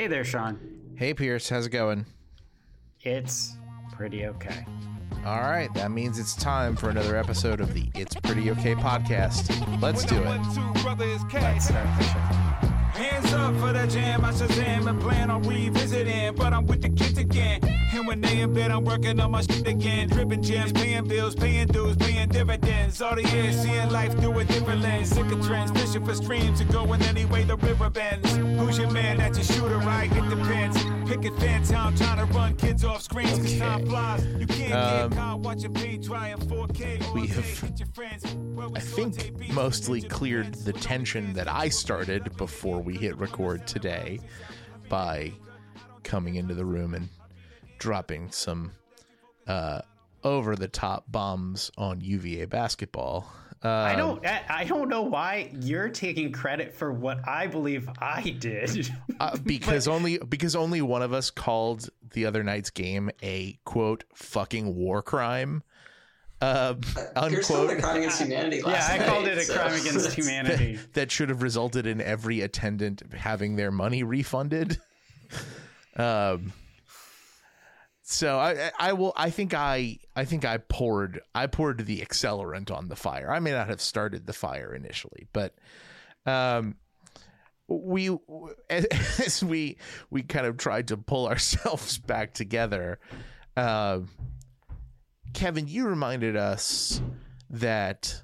Hey there, Sean. Hey, Pierce, how's it going? It's pretty okay. All right, that means it's time for another episode of the It's Pretty Okay podcast. Let's do it. Let's start the show. Hands up for the jam, I Shazam and plan on revisiting. But I'm with the kids again. And when they in bed, I'm working on my shit again. Dripping gems, paying bills, paying dues, paying dividends. All the years, seeing life through a different lens. Sick of trends, fishing for streams and going any way the river bends. Who's your man? That's your shooter, right? It depends. Picket fan town, trying to run kids off screens, cause time flies. You can't Um, get caught watching paint dry in 4K. all we have, Get your friends. Well, I think, mostly cleared the tension that I started before we hit record today by coming into the room and dropping some uh, over the top bombs on UVA basketball. Uh, I don't. I, I don't know why you're taking credit for what I believe I did. Uh, because only because only one of us called the other night's game a quote fucking war crime. Uh, Here's called a unquote crime against humanity yeah, last I night, called it a so- crime against humanity. that should have resulted in every attendant having their money refunded. um so I I- will I think I I think I poured I poured the accelerant on the fire. I may not have started the fire initially, but um we as we we kind of tried to pull ourselves back together uh, kevin you reminded us that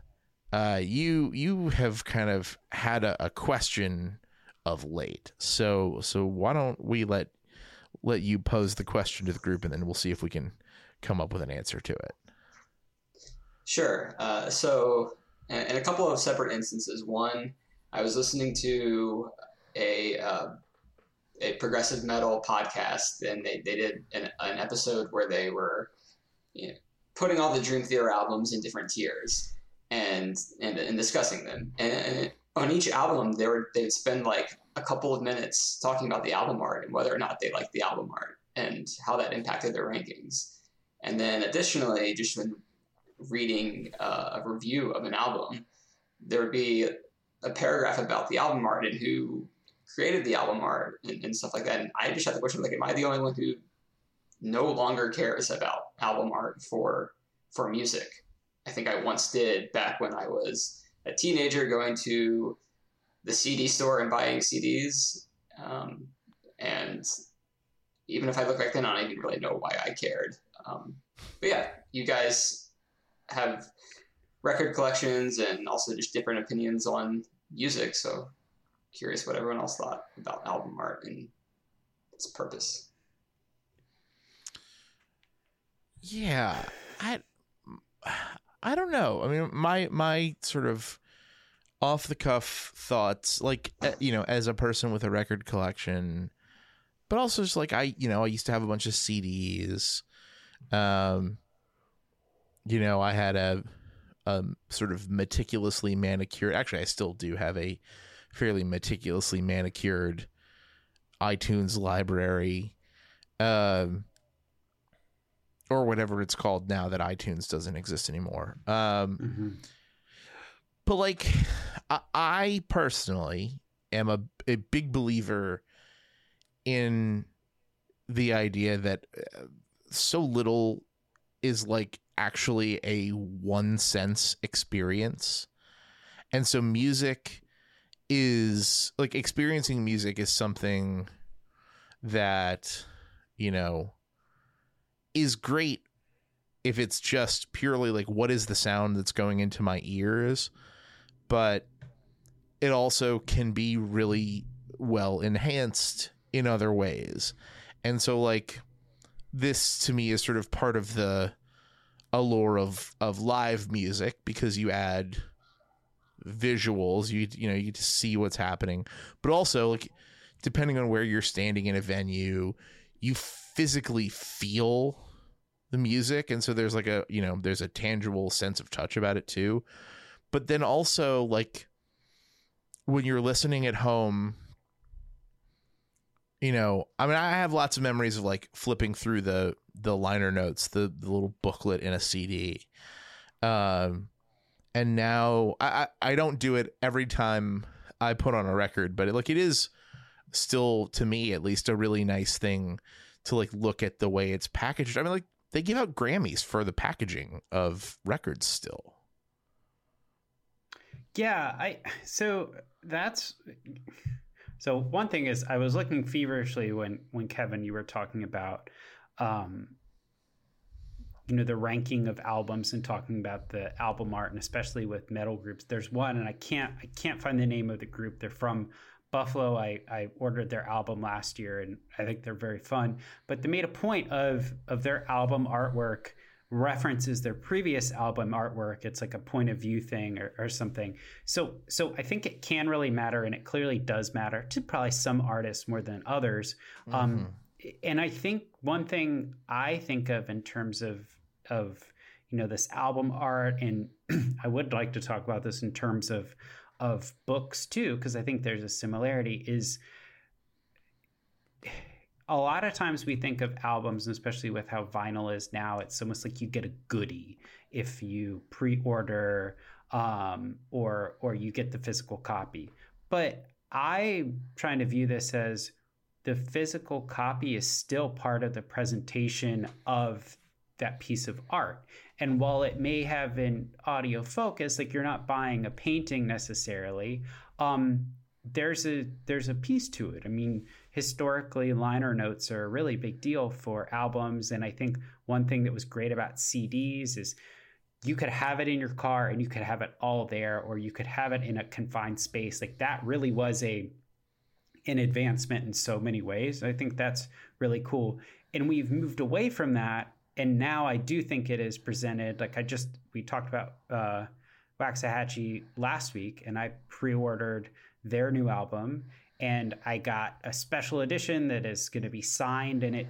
uh, you you have kind of had a, a question of late so so why don't we let let you pose the question to the group and then we'll see if we can come up with an answer to it Sure. Uh, so, in, a couple of separate instances, one, I was listening to a uh, a progressive metal podcast, and they, they did an, an episode where they were you know, putting all the Dream Theater albums in different tiers and and, and discussing them. And, and on each album, they were they'd spend like a couple of minutes talking about the album art and whether or not they liked the album art and how that impacted their rankings. And then additionally, just when reading uh, a review of an album, there would be a paragraph about the album art and who created the album art and, and stuff like that. And I just had the question like, am I the only one who no longer cares about album art for for music? I think I once did back when I was a teenager going to the CD store and buying CDs. Um, and even if I look back then on, I didn't really know why I cared. Um, but yeah, you guys have record collections and also just different opinions on music. So curious what everyone else thought about album art and its purpose. Yeah, I I don't know. I mean, my my sort of off the cuff thoughts, like uh, you know, as a person with a record collection, but also just like I, you know, I used to have a bunch of CDs. Um, you know, I had a um sort of meticulously manicured. Actually, I still do have a fairly meticulously manicured iTunes library. Um or whatever it's called now that iTunes doesn't exist anymore. Um, Mhm. But like, I, personally am a, a big believer in the idea that uh, so little is like actually a one sense experience. And so music is like experiencing music is something that, you know, is great if it's just purely like what is the sound that's going into my ears but it also can be really well enhanced in other ways. And so like this to me is sort of part of the allure of of live music because you add visuals you you know you get to see what's happening. But also like depending on where you're standing in a venue you physically feel the music. And so there's like a you know there's a tangible sense of touch about it too but then also like when you're listening at home you know i mean i have lots of memories of like flipping through the the liner notes the, the little booklet in a cd um and now I, I don't do it every time I put on a record, but it, like it is still to me at least a really nice thing to like look at the way it's packaged. I mean like they give out Grammys for the packaging of records still. Yeah, I so that's so one thing is I was looking feverishly when when Kevin you were talking about um you know the ranking of albums and talking about the album art and especially with metal groups. There's one and I can't I can't find the name of the group. They're from Buffalo. I I ordered their album last year and I think they're very fun. But they made a point of of their album artwork references their previous album artwork. It's like a point of view thing or, or something. So so i think it can really matter and it clearly does matter to probably some artists more than others. Um, and i think one thing i think of in terms of of you know this album art and i would like to talk about this in terms of of books too because i think there's a similarity is a lot of times we think of albums, especially with how vinyl is now, it's almost like you get a goodie if you pre-order um, or or you get the physical copy. But I'm trying to view this as the physical copy is still part of the presentation of that piece of art. And while it may have an audio focus, like you're not buying a painting necessarily, um, there's a there's a piece to it. I mean, historically liner notes are a really big deal for albums. And i think one thing that was great about cds is you could have it in your car and you could have it all there or you could have it in a confined space. Like that really was a an advancement in so many ways. I think that's really cool. And we've moved away from that. And now i do think it is presented like i just we talked about uh Waxahatchee last week and i pre-ordered their new album and I got a special edition that is going to be signed. And it,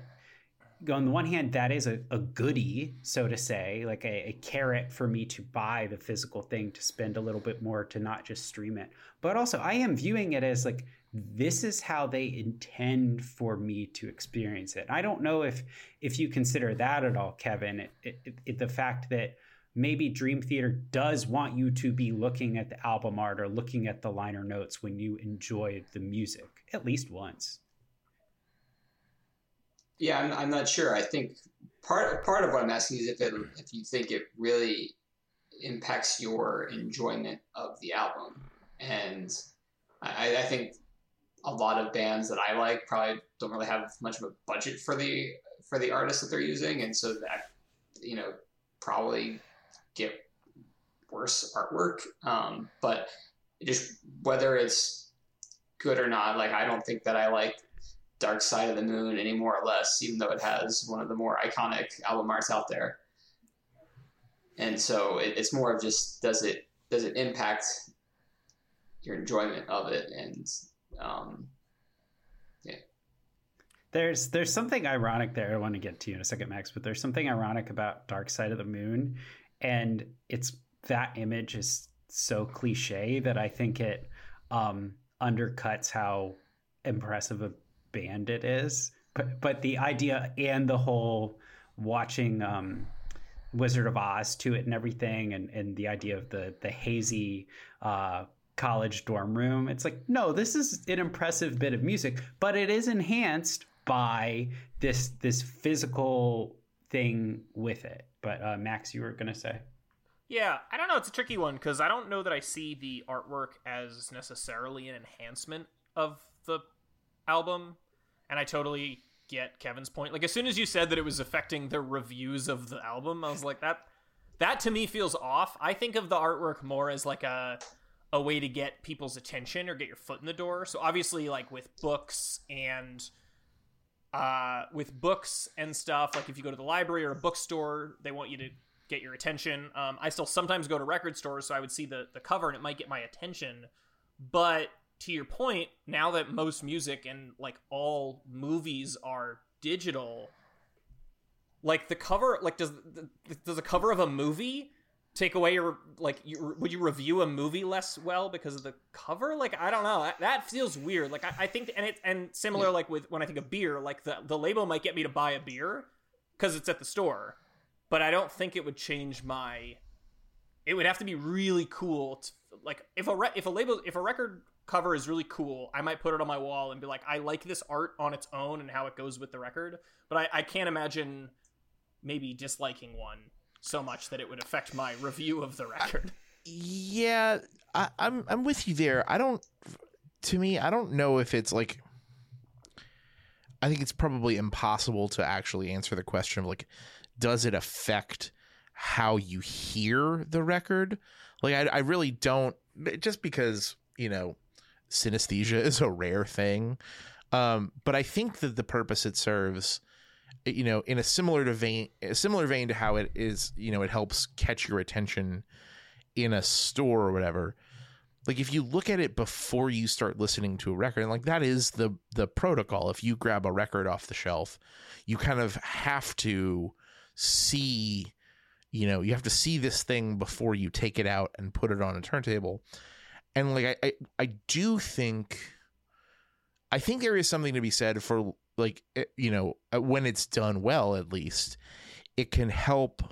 on the one hand, that is a, a goodie, so to say, like a, a, carrot for me to buy the physical thing to spend a little bit more to not just stream it. But also, I am viewing it as like this is how they intend for me to experience it. I don't know if if you consider that at all, Kevin. It, it, it, the fact that maybe Dream Theater does want you to be looking at the album art or looking at the liner notes when you enjoy the music at least once. Yeah, I'm, I'm not sure. I think part part of what I'm asking is if it, if you think it really impacts your enjoyment of the album, and I, I think a lot of bands that I like probably don't really have much of a budget for the for the artists that they're using, and so that you know probably get worse artwork. Um, but just whether it's good or not, like I don't think that I like Dark Side of the Moon any more or less, even though it has one of the more iconic album arts out there. And so it, it's more of just does it does it impact your enjoyment of it and um, yeah. There's there's something ironic there. I want to get to you in a second, Max, but there's something ironic about Dark Side of the Moon and it's that image is so cliche that I think it um, undercuts how impressive a band it is. But but the idea and the whole watching um, Wizard of Oz to it and everything, and and the idea of the the hazy. Uh, college dorm room it's like no this is an impressive bit of music but it is enhanced by this this physical thing with it but uh, Max, you were gonna say. Yeah, I don't know. It's a tricky one because I don't know that I see the artwork as necessarily an enhancement of the album, and I totally get Kevin's point. Like as soon as you said that it was affecting the reviews of the album, I was like that. That to me feels off. I think of the artwork more as like a a way to get people's attention or get your foot in the door. So obviously, like with books and uh, with books and stuff. Like if you go to the library or a bookstore, they want you to get your attention. Um, I still sometimes go to record stores, so I would see the the cover and it might get my attention. But to your point, now that most music and like all movies are digital, like the cover, like does does the cover of a movie take away your like you, would you review a movie less well because of the cover like i don't know that, feels weird like I, I, think and it and similar like with when i think of beer like the, the label might get me to buy a beer because it's at the store but i don't think it would change my it would have to be really cool to, like if a re- if a label if a record cover is really cool. I might put it on my wall and be like, I like this art on its own and how it goes with the record. But I, I can't imagine maybe disliking one so much that it would affect my review of the record. Yeah, I, I'm I'm with you there. I don't. To me, I don't know if it's like. I think it's probably impossible to actually answer the question of like, does it affect how you hear the record? Like, I, I really don't. Just because you know, synesthesia is a rare thing, um, but I think that the purpose it serves you know in a similar to vein a similar vein to how it is you know it helps catch your attention in a store or whatever. Like if you look at it before you start listening to a record and like that is the the protocol. If you grab a record off the shelf you kind of have to see you know you have to see this thing before you take it out and put it on a turntable. And like i i, I do think i think there is something to be said for like eh, you know uh, when it's done well at least it can help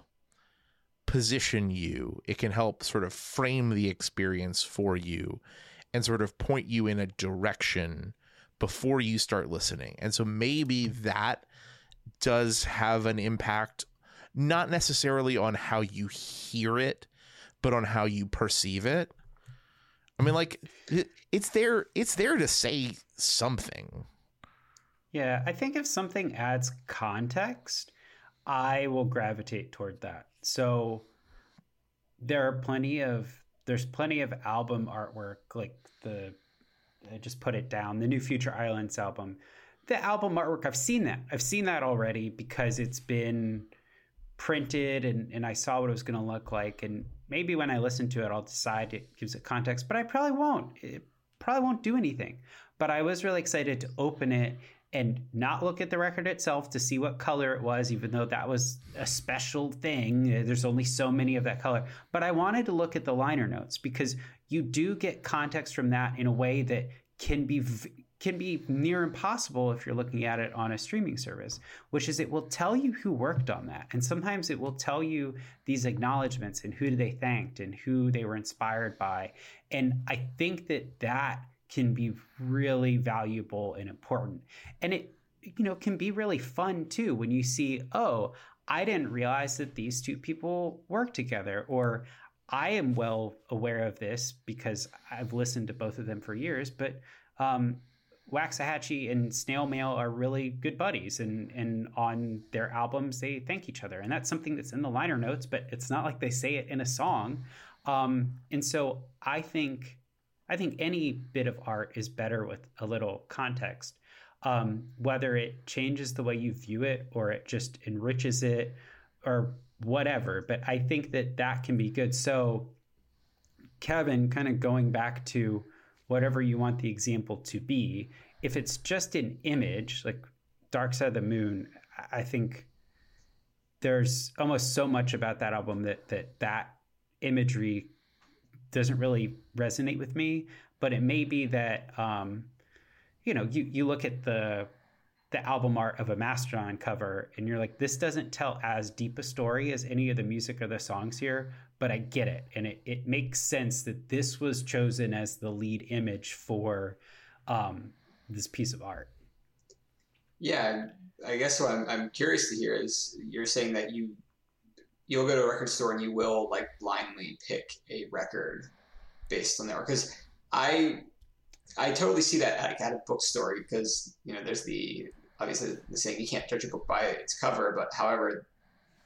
position you. It can help sort of frame the experience for you and sort of point you in a direction before you start listening. And so maybe that does have an impact not necessarily on how you hear it but on how you perceive it i mean like it's there it's there to say something yeah, I think if something adds context, I will gravitate toward that. So there are plenty of there's plenty of album artwork like the I just put it down, the new Future Islands album. The album artwork, I've seen that. I've seen that already because it's been printed and, and I saw what it was going to look like. And maybe when I listen to it, I'll decide it gives it context, but I probably won't. It probably won't do anything. But I was really excited to open it and not look at the record itself to see what color it was, even though that was a special thing. There's only so many of that color. But I wanted to look at the liner notes because you do get context from that in a way that can be can be near impossible if you're looking at it on a streaming service, which is it will tell you who worked on that. And sometimes it will tell you these acknowledgments and who they thanked and who they were inspired by. And I think that that can be really valuable and important. And it, you know, can be really fun too when you see, oh, I didn't realize that these two people work together, or I am well aware of this because I've listened to both of them for years, but um, Waxahatchee and Snail Mail are really good buddies, and and on their albums they thank each other, and that's something that's in the liner notes, but it's not like they say it in a song. Um, and so I think I think any bit of art is better with a little context. Um, whether it changes the way you view it or it just enriches it or whatever. But I think that that can be good. So, Kevin, kind of going back to whatever you want the example to be, if it's just an image, like Dark Side of the Moon, I think there's almost so much about that album that that that imagery doesn't really resonate with me. But it may be that um, you know you you look at the the album art of a Mastodon cover and you're like, this doesn't tell as deep a story as any of the music or the songs here, but I get it. And it, it makes sense that this was chosen as the lead image for um, this piece of art. Yeah, I guess what I'm, I'm curious to hear is you're saying that you you'll go to a record store and you will like blindly pick a record based on that because I I totally see that like, at a bookstore because you know there's the obviously the saying you can't judge a book by its cover, but however,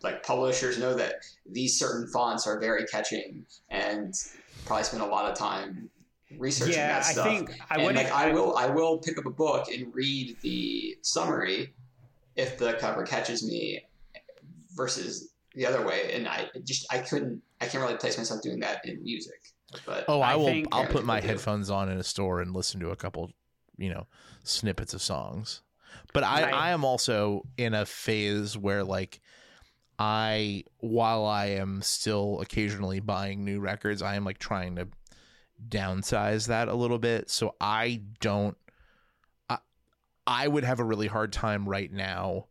like publishers know that these certain fonts are very catching and probably spend a lot of time researching yeah, that stuff. I think I would like I will I will pick up a book and read the summary if the cover catches me versus the other way, and I just I couldn't I can't really place myself doing that in music. But oh, I, I will. think- I'll put my do. headphones on in a store and listen to a couple, you know, snippets of songs. But I, Right. I am also in a phase where like I, while I am still occasionally buying new records, I am like trying to downsize that a little bit. So I don't. I, I would have a really hard time right now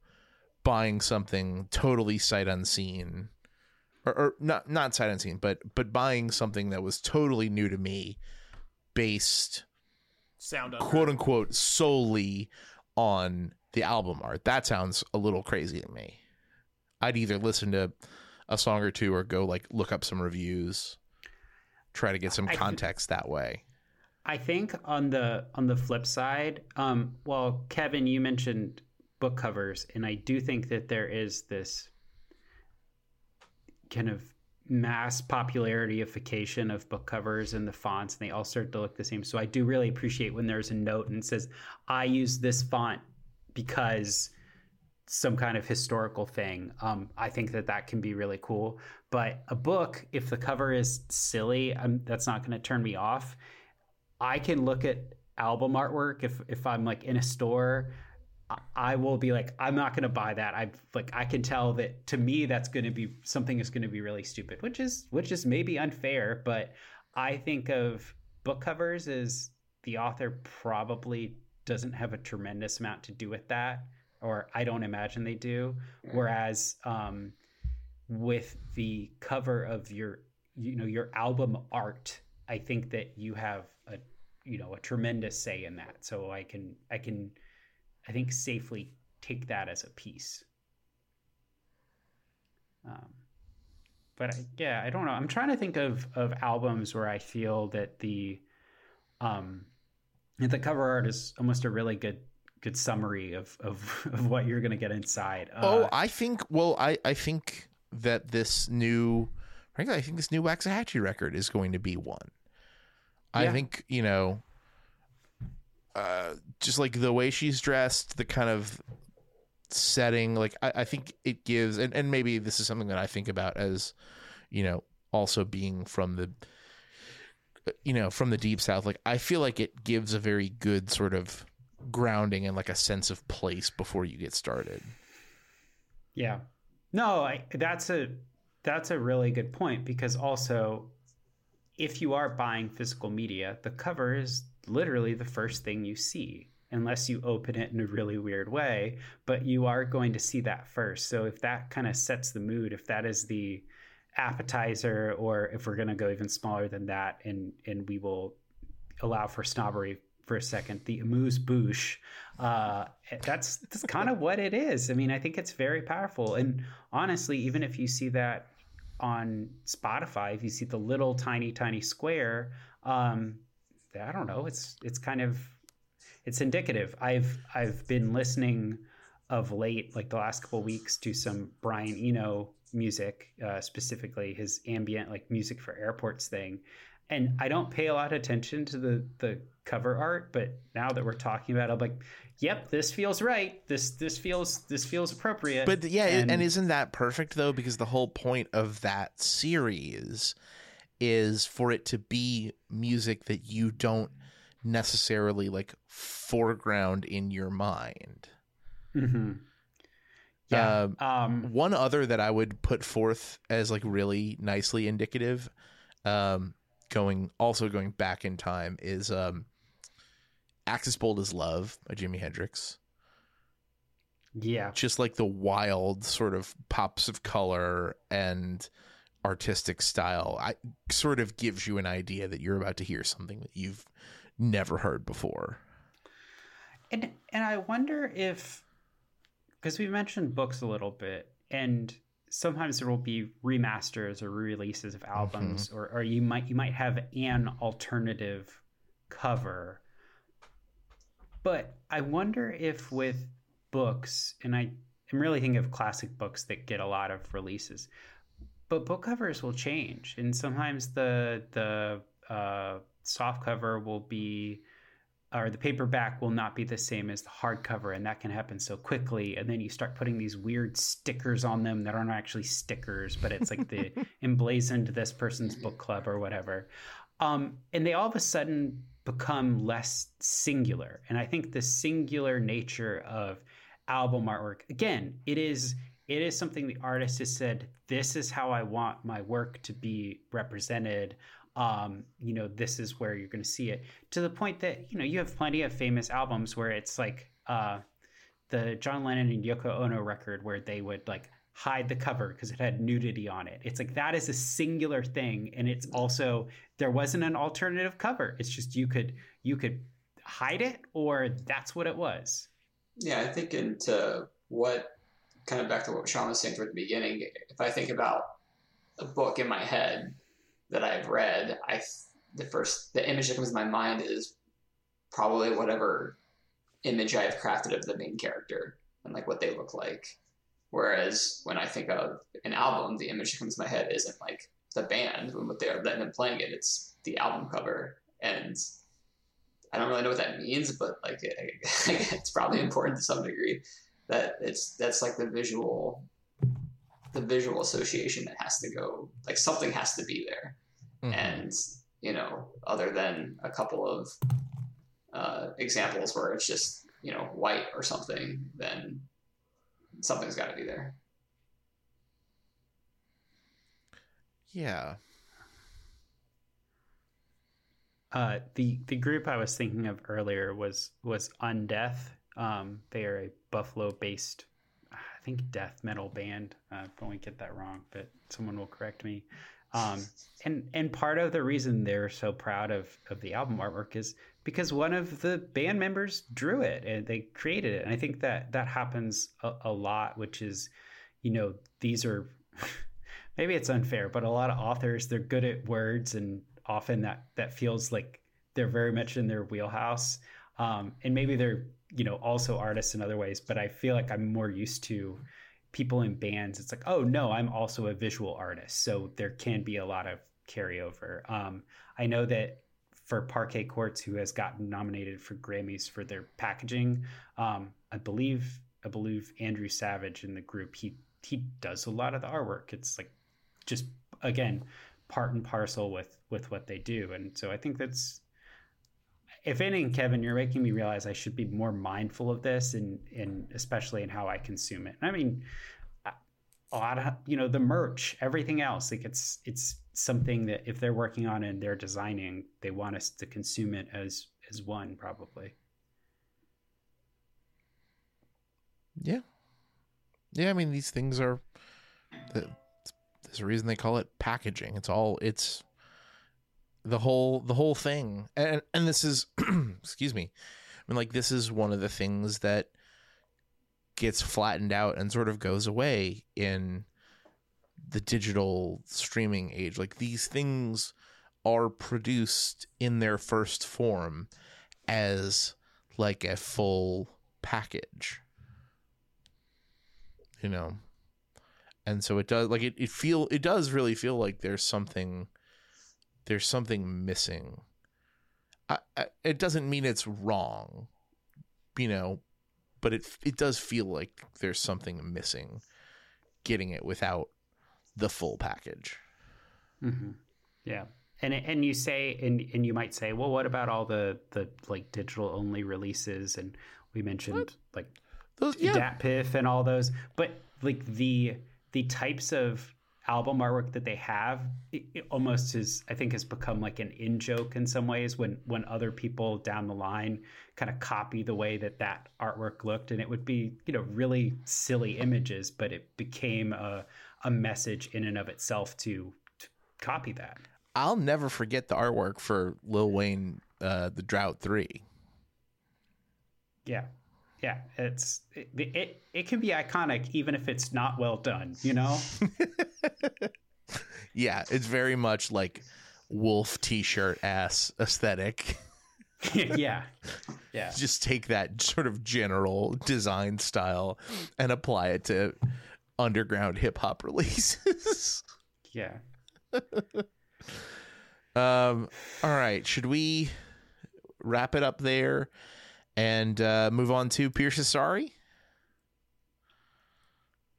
buying something totally sight unseen or, or not not sight unseen, but but buying something that was totally new to me, based sound unheard. quote unquote solely on the album art. That sounds a little crazy to me. I'd either listen to a song or two or go like look up some reviews, try to get some I th- context that way. I think on the on the flip side, um, well, Kevin, you mentioned book covers, and I do think that there is this kind of mass popularityification of book covers and the fonts, and they all start to look the same. So I do really appreciate when there's a note and says, "I use this font because." Some kind of historical thing. Um, I think that that can be really cool. But a book, if the cover is silly, I'm, that's not going to turn me off. I can look at album artwork if if I'm like in a store. I- will be like, I'm not going to buy that. I like, I can tell that to me that's going to be something is going to be really stupid, which is which is maybe unfair. But I think of book covers as the author probably doesn't have a tremendous amount to do with that, or I don't imagine they do. Whereas um, with the cover of your you know your album art i think that you have a you know a tremendous say in that. So i can i can i think safely take that as a piece. Um, but I, yeah i don't know. I'm trying to think of of albums where i feel that the um the cover art is almost a really good good summary of of, of what you're going to get inside oh, Uh, I think. Well, I I think that this new, frankly, I think this new Waxahatchee record is going to be one. I think you know, uh, just like the way she's dressed, the kind of setting, like I, I think it gives, and and maybe this is something that I think about as, you know, also being from the. You know, from the deep south, like I feel like it gives a very good sort of grounding and like a sense of place before you get started. Yeah. No, I, that's a that's a really good point because also if you are buying physical media, the cover is literally the first thing you see unless you open it in a really weird way, but you are going to see that first. So if that kind of sets the mood, if that is the appetizer or if we're going to go even smaller than that and and we will allow for snobbery for a second, the amuse bouche. Uh, that's that's kind of what it is. I mean, I think it's very powerful. And honestly, even if you see that on Spotify, if you see the little tiny tiny square, um, I don't know. It's it's kind of it's indicative. I've I've been listening of late, like the last couple weeks, to some Brian Eno music, uh, specifically his ambient like music for airports thing. And I don't pay a lot of attention to the the cover art, but now that we're talking about, it, I'm like, yep, this feels right. This this feels this feels appropriate. But yeah, and, isn't that perfect though? Because the whole point of that series is for it to be music that you don't necessarily like foreground in your mind. Mhm. yeah, Um, um, One other that I would put forth as like really nicely indicative, um, going also going back in time is um, "Axis Bold as Love" by Jimi Hendrix. yeah, just like the wild sort of pops of color and artistic style i sort of gives you an idea that you're about to hear something that you've never heard before And and I wonder if because we mentioned books a little bit, and sometimes there will be remasters or re-releases of mm-hmm. albums, or or you might you might have an alternative cover. But I wonder if with books, and I am really thinking of classic books that get a lot of releases, but book covers will change, and sometimes the the uh, soft cover will be or the paperback will not be the same as the hardcover and that can happen so quickly. And then you start putting these weird stickers on them that aren't actually stickers but it's like the emblazoned this person's book club or whatever. Um, and they all of a sudden become less singular. And i think the singular nature of album artwork again it is it is something the artist has said this is how i want my work to be represented. Um, you know, this is where you're going to see it. To the point that, you know, you have plenty of famous albums where it's like uh, the John Lennon and Yoko Ono record where they would like hide the cover because it had nudity on it. It's like that is a singular thing. And it's also, there wasn't an alternative cover. It's just you could, you could hide it or that's what it was. Yeah, I think into what kind of back to what Sean was saying toward the beginning. If I think about a book in my head that I've read, I the first the image that comes to my mind is probably whatever image I have crafted of the main character and like what they look like. Whereas when I think of an album, the image that comes to my head isn't like the band when what they're them playing it. It's the album cover, and I don't really know what that means, but like it, it's probably important to some degree that it's that's like the visual the visual association that has to go like something has to be there mm-hmm. and you know other than a couple of uh, examples where it's just you know white or something then something's got to be there yeah uh, the the group I was thinking of earlier was was Undeath. Um, they are a Buffalo based, I think, death metal band. Uh, if I get that wrong, but someone will correct me. Um, and and part of the reason they're so proud of of the album artwork is because one of the band members drew it and they created it. And I think that that happens a, a lot, which is, you know, these are maybe it's unfair, but a lot of authors they're good at words and often that that feels like they're very much in their wheelhouse. Um, and maybe they're you know also artists in other ways, but I feel like I'm more used to people in bands. It's like, oh no, I'm also a visual artist, so there can be a lot of carryover. Um, I know that for Parquet Courts, who has gotten nominated for Grammys for their packaging, um, I believe I believe Andrew Savage in the group he he does a lot of the artwork. It's like just again part and parcel with with what they do, and so I think that's if anything, Kevin, you're making me realize I should be more mindful of this, and and especially in how I consume it. I mean, a lot of you know the merch, everything else. Like it's it's something that if they're working on and they're designing, they want us to consume it as as one probably. Yeah, yeah. I mean, these things are. There's a reason they call it packaging. It's all it's the whole the whole thing and and this is excuse me i mean like this is one of the things that gets flattened out and sort of goes away in the digital streaming age. Like these things are produced in their first form as like a full package. You know? And so it does like it, it feel it does really feel like there's something there's something missing. I, I, it doesn't mean it's wrong, you know, but it it does feel like there's something missing getting it without the full package. Mm-hmm. Yeah. And and you say and and you might say, well, what about all the the like digital only releases? And we mentioned what? like those yeah. DatPiff and all those, but like the the types of album artwork that they have it, it almost is i think has become like an in joke in some ways when when other people down the line kind of copy the way that that artwork looked. And it would be you know really silly images but it became a, a message in and of itself to, to copy that. I'll never forget the artwork for lil wayne uh, the drought 3 yeah yeah it's it, it, it can be iconic even if it's not well done you know? Yeah it's very much like wolf t-shirt ass aesthetic. Yeah. Yeah. Just take that sort of general design style and apply it to underground hip-hop releases. Yeah. Um all right should we wrap it up there and uh, move on to Pierce Asari?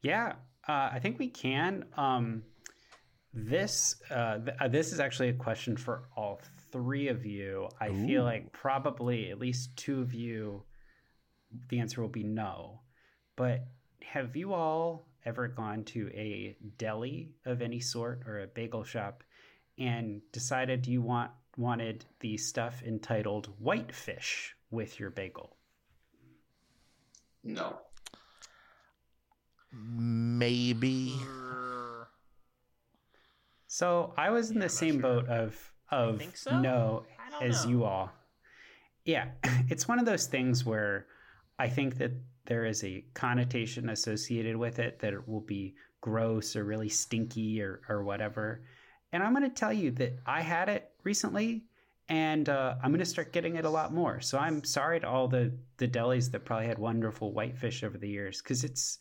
Yeah, uh, I think we can. Um, this uh, th- uh, this is actually a question for all three of you. I Ooh. feel like probably at least two of you, the answer will be no. But have you all ever gone to a deli of any sort or a bagel shop and decided you want wanted the stuff entitled whitefish with your bagel? No. Maybe. So I was in the same sure. boat of of so. no as know. you all. yeah, it's one of those things where I think that there is a connotation associated with it that it will be gross or really stinky or, or whatever. And I'm going to tell you that I had it recently and uh, I'm going to start getting it a lot more. So I'm sorry to all the, the delis that probably had wonderful whitefish over the years because it's,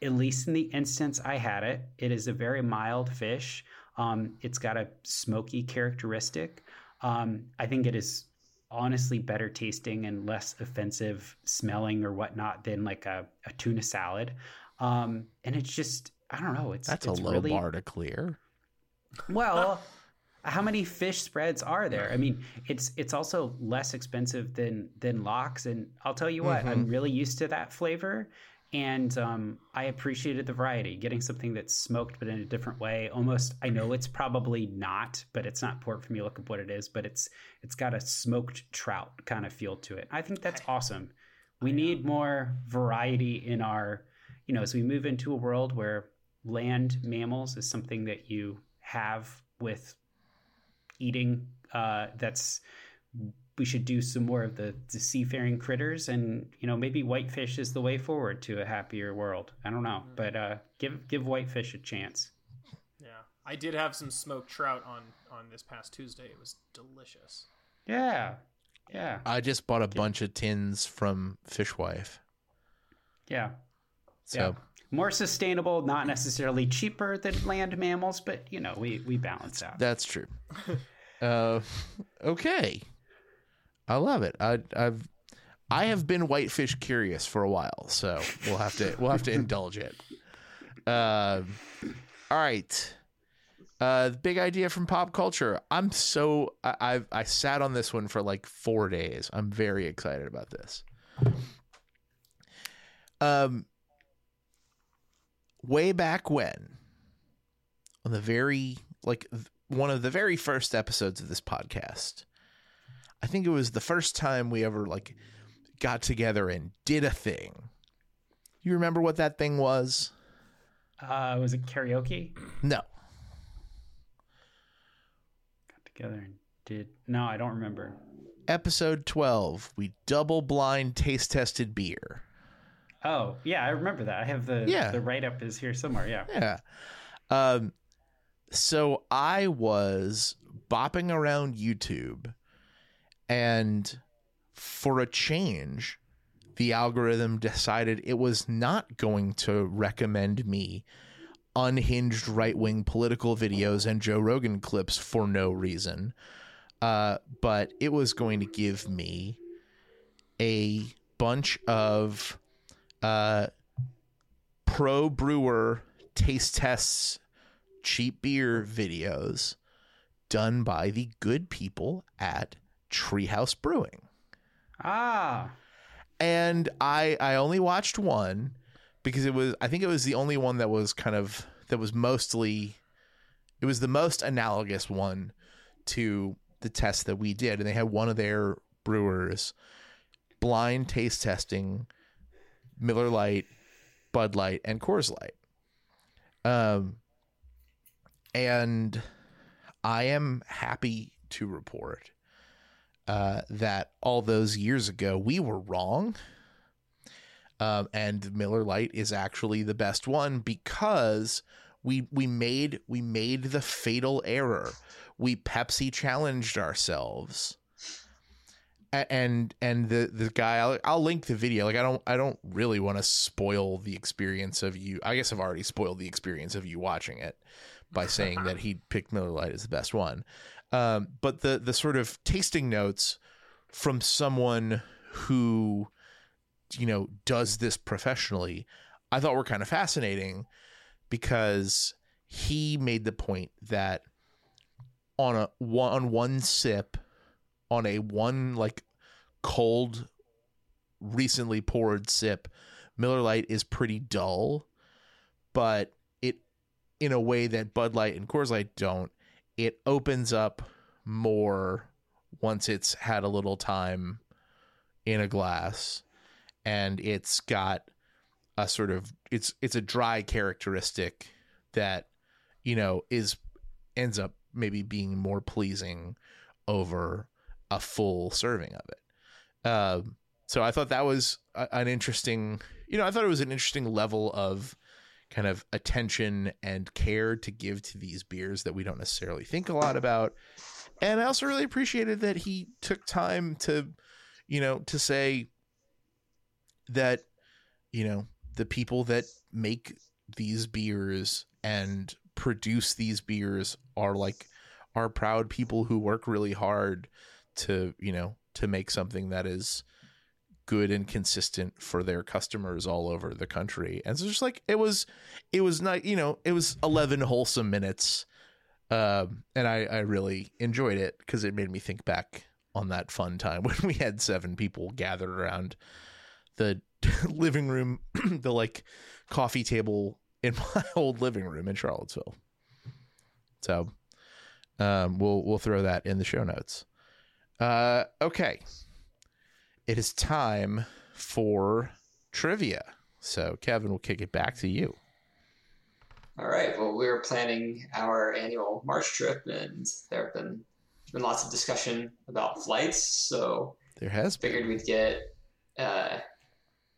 at least in the instance I had it, it is a very mild fish. Um, it's got a smoky characteristic. Um, I think it is honestly better tasting and less offensive smelling or whatnot than like a, a tuna salad. Um, and it's just, I don't know. It's That's it's a low really, bar to clear. Well, how many fish spreads are there? I mean, it's it's also less expensive than than lox, and I'll tell you what, I'm really used to that flavor, and um, I appreciated the variety. Getting something that's smoked but in a different way, almost. I know it's probably not, but it's not pork from you. Look at what it is, but it's it's got a smoked trout kind of feel to it. I think that's awesome. We need more variety in our, you know, as we move into a world where land mammals is something that you have with eating. Uh, that's we should do some more of the, the seafaring critters, and you know maybe whitefish is the way forward to a happier world. I don't know, but uh, give give whitefish a chance. Yeah, I did have some smoked trout on on this past Tuesday. It was delicious. Yeah, yeah, I just bought a bunch of tins from Fishwife. yeah. So yeah. More sustainable, not necessarily cheaper than land mammals, but you know we we balance out. that's true. uh, okay. I love it. I, I've I have been whitefish curious for a while, so we'll have to we'll have to indulge it. Um, all right. Uh, the big idea from pop culture. I'm so I, I've I sat on this one for like four days. I'm very excited about this. Um, way back when, on the very like one of the very first episodes of this podcast, I think it was the first time we ever like got together and did a thing. You remember what that thing was? Uh, was it karaoke? No. Got together and did. No, I don't remember. Episode 12, we double blind taste tested beer. Oh, yeah, I remember that. I have the Yeah. the write up is here somewhere. Yeah. Yeah. Um so I was bopping around YouTube and for a change the algorithm decided it was not going to recommend me unhinged right-wing political videos and Joe Rogan clips for no reason. Uh, but it was going to give me a bunch of uh, pro brewer taste tests cheap beer videos done by the good people at Tree House Brewing. Ah, And I I only watched one because it was I think it was the only one that was kind of that was mostly it was the most analogous one to the test that we did and they had one of their brewers blind taste testing Miller Lite, Bud Light, and Coors Light. Um, and I am happy to report uh, that all those years ago we were wrong. Um, and Miller Lite is actually the best one because we we made we made the fatal error. We Pepsi challenged ourselves and and the the guy I'll, I'll link the video like i don't i don't really want to spoil the experience of you i guess i've already spoiled the experience of you watching it by saying that he picked miller lite as the best one. Um, but the the sort of tasting notes from someone who you know does this professionally i thought were kind of fascinating because he made the point that on a one on one sip on a one like cold recently poured sip miller Lite is pretty dull but in a way that bud light and coors light don't it opens up more once it's had a little time in a glass and it's got a sort of it's it's a dry characteristic that you know is ends up maybe being more pleasing over a full serving of it. Um, so I thought that was a, an interesting, you know, I thought it was an interesting level of kind of attention and care to give to these beers that we don't necessarily think a lot about. And I also really appreciated that he took time to, you know, to say that, you know, the people that make these beers and produce these beers are like are proud people who work really hard to, you know, to make something that is good and consistent for their customers all over the country. And so just like it was it was not, you know, it was 11 wholesome minutes. Um and I I really enjoyed it cuz it made me think back on that fun time when we had seven people gathered around the living room, the like coffee table in my old living room in Charlottesville. So, um, we'll we'll throw that in the show notes. Uh, okay, it is time for trivia. So, Kevin, we'll kick it back to you. All right. Well, we're planning our annual March trip, and there have been been lots of discussion about flights. So There has been. figured we'd get uh,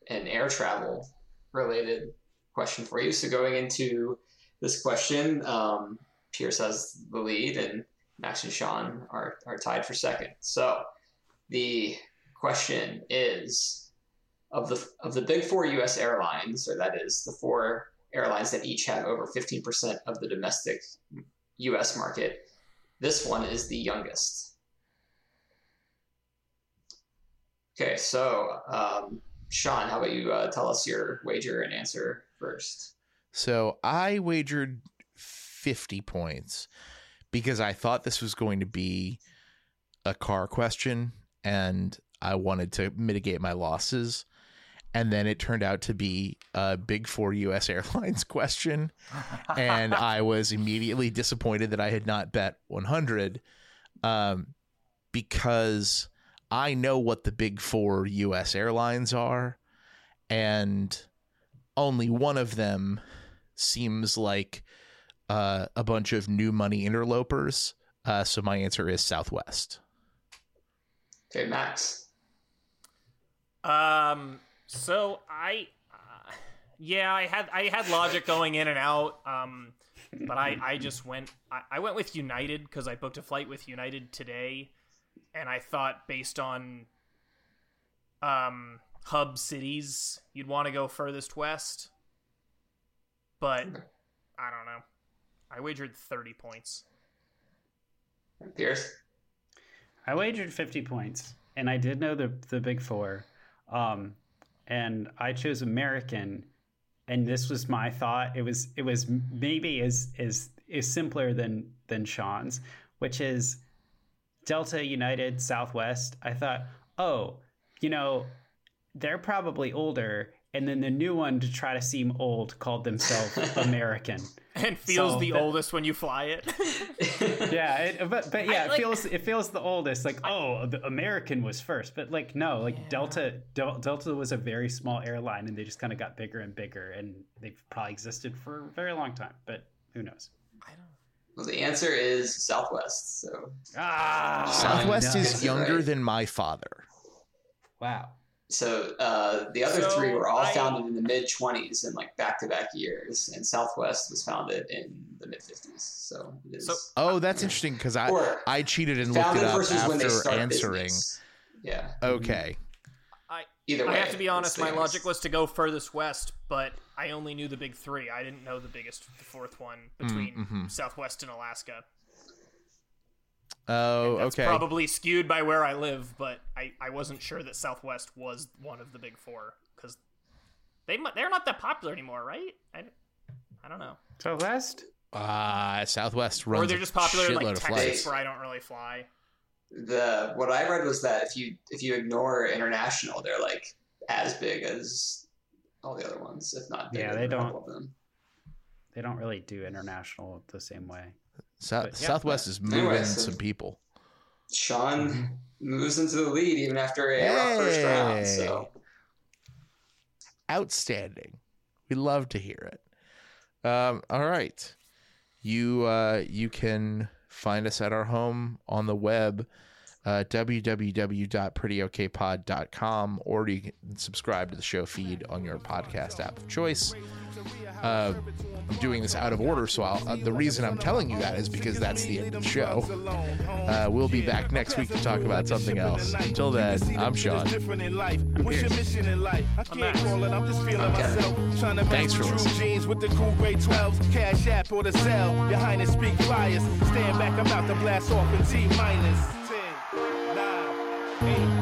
an air travel related question for you. So going into this question, um, Pierce has the lead, and Max and Sean are, are tied for second. So the question is of the of the big four U.S. airlines, or that is the four airlines that each have over fifteen percent of the domestic U.S. market. This one is the youngest. Okay, so um, Sean, how about you uh, tell us your wager and answer first? So I wagered 50 points because I thought this was going to be a car question and I wanted to mitigate my losses. And then it turned out to be a big four US Airlines question. And I was immediately disappointed that I had not bet 100 um, because I know what the big four US airlines are. And only one of them seems like uh, a bunch of new money interlopers. Uh, so my answer is Southwest. Okay, Max. Um. So I, uh, yeah, I had I had logic going in and out. Um, but I I just went I, I went with United because I booked a flight with United today, and I thought based on um hub cities you'd want to go furthest west. But I don't know. I wagered thirty points. Pierce. I wagered 50 points, and I did know the the big four, um, and I chose American, and this was my thought. It was it was maybe is is is simpler than than Sean's, which is Delta, United, Southwest. I thought, oh, you know, they're probably older, and then the new one to try to seem old called themselves American. And feels So the that- oldest when you fly it. yeah, it, but but yeah, I, it feels it feels the oldest. Like oh, the American was first, but like no, like Delta Del- Delta was a very small airline, and they just kind of got bigger and bigger, and they've probably existed for a very long time. But who knows? I don't. Well, the answer is Southwest. So Ah, Southwest is younger right. than my father. wow. So uh, the other So three were all I- founded in the mid twenties and like back to back years, and Southwest was founded in the mid fifties. So it is So- Oh, that's interesting because I Or I cheated and looked it up versus when they after answering. business. Yeah. Okay, I Either way, I have to be honest. My the logic was to go furthest west, but I only knew the big three. I didn't know the biggest, the fourth one between mhm. Southwest and Alaska. Oh That's okay. probably skewed by where I live, but I, I wasn't sure that Southwest was one of the big four because they they're not that popular anymore, right? I, I don't know, Southwest. Uh, Southwest runs or they're just popular in like Texas, flights. where I don't really fly. the what I read was that if you if you ignore international, they're like as big as all the other ones, if not bigger. Yeah, they than don't- couple Of them. They don't really do international the same way. Sou- but yeah, Southwest is moving Anyway, so- some people. Sean moves into the lead even after a rough first round. So Outstanding. We love to hear it. Um, all right. You uh, you can find us at our home on the web uh, www.prettyokpod.com, or you can subscribe to the show feed on your podcast app of choice. Uh, I'm doing this out of order, so I'll, uh, the reason I'm telling you that is because that's the end of the show. Uh, we'll be back next week to talk about something else. Until then, I'm Sean. Thanks for listening. With the cool grade 12s, cash app or the cell. Your highness speak flyers. Stand back, I'm about to blast off in T minus 10, 9, 8.